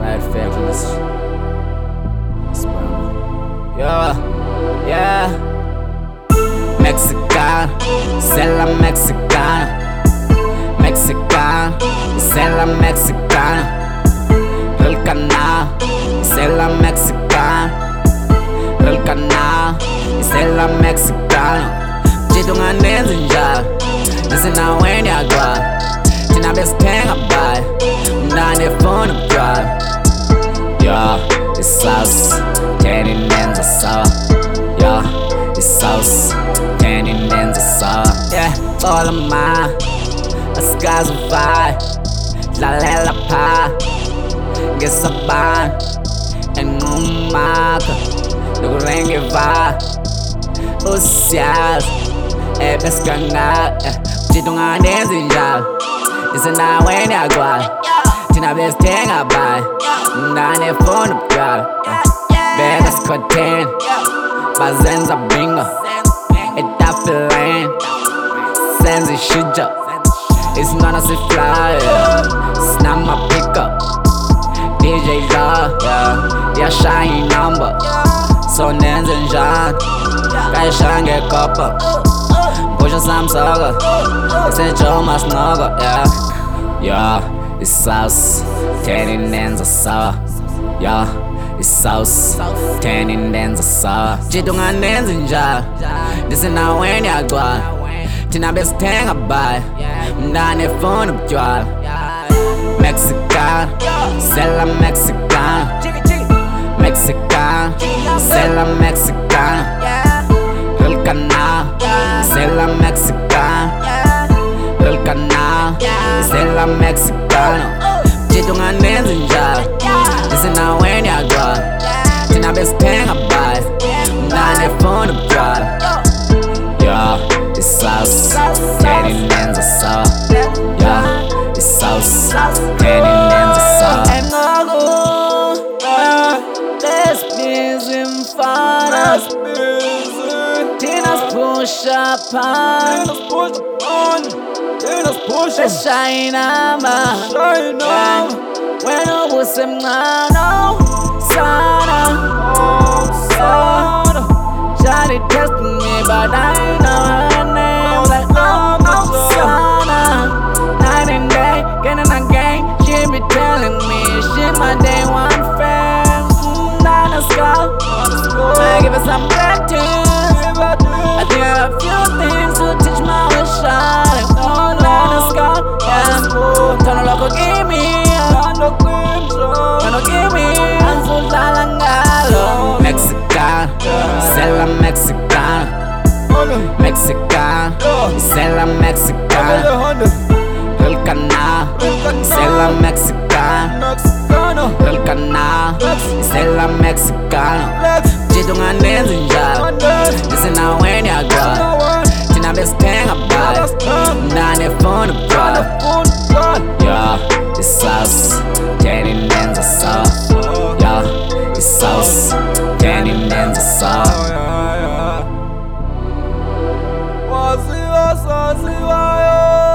Rad families. Yeah, yeah. Mexican, c'est la Mexicana. Mexican, c'est Mexican. Mexicana. Del canal, c'est la Mexicana. Del canal, c'est la Mexicana. Jitunga nenzinja, nesinawendiagwa, tinabesitenga bai besithenga bhayi, mnandi funa ubutywala. Yeah, the sauce, turning ends of sour. Yeah, the sauce, turning ends of sour. Yeah, all of mine, a skies of fire. La la la pa, get some ban, and umaka, the ring of fire. Usias, eh, best ganga, eh, jito nga nenzi njalo, nisinaweni agcwala. Thina besithenga bhayi, mnandi funa ubutywala. Beka sikhotheni, bazenza bingo etafuleni senza ishijo isinqana siflyer sinamapiko DJ la yashaya number. So nenze njani kayishaya ngekopo ngusho samsoko isejoma sinoko yeah. Yeah isauce teni nenza sawa yeah isauce teni nenza sawa jito nganenzi njalo ndisinaweni agcwala thina besithenga bhayi mndane funa ubutywala Mexicana, cela mexicana, mexicana, cela mexicana, real canal, cela mexicana, cela mexicana. Jito nganenzi njalo, ndisinaweni agcwala, thina besithenga bhayi, mndane funa ubutywala. Yeah, the sauce, turning ends of sour. Yeah, the sauce, turning ends of sour. Engaku, lesibhizi mfana Thina sipusha phansi Seshayinamba Wena ubusemncane mexicana, el canal, c'est la mexicana, el canal, c'est la mexicana. Jitunga nenzi njalo, nisi na weni agora, tina bestenga bali, nane phone bro, yeah, it's us, teni nenza sauce, yeah, it's us, teni nenza sauce sazivajo.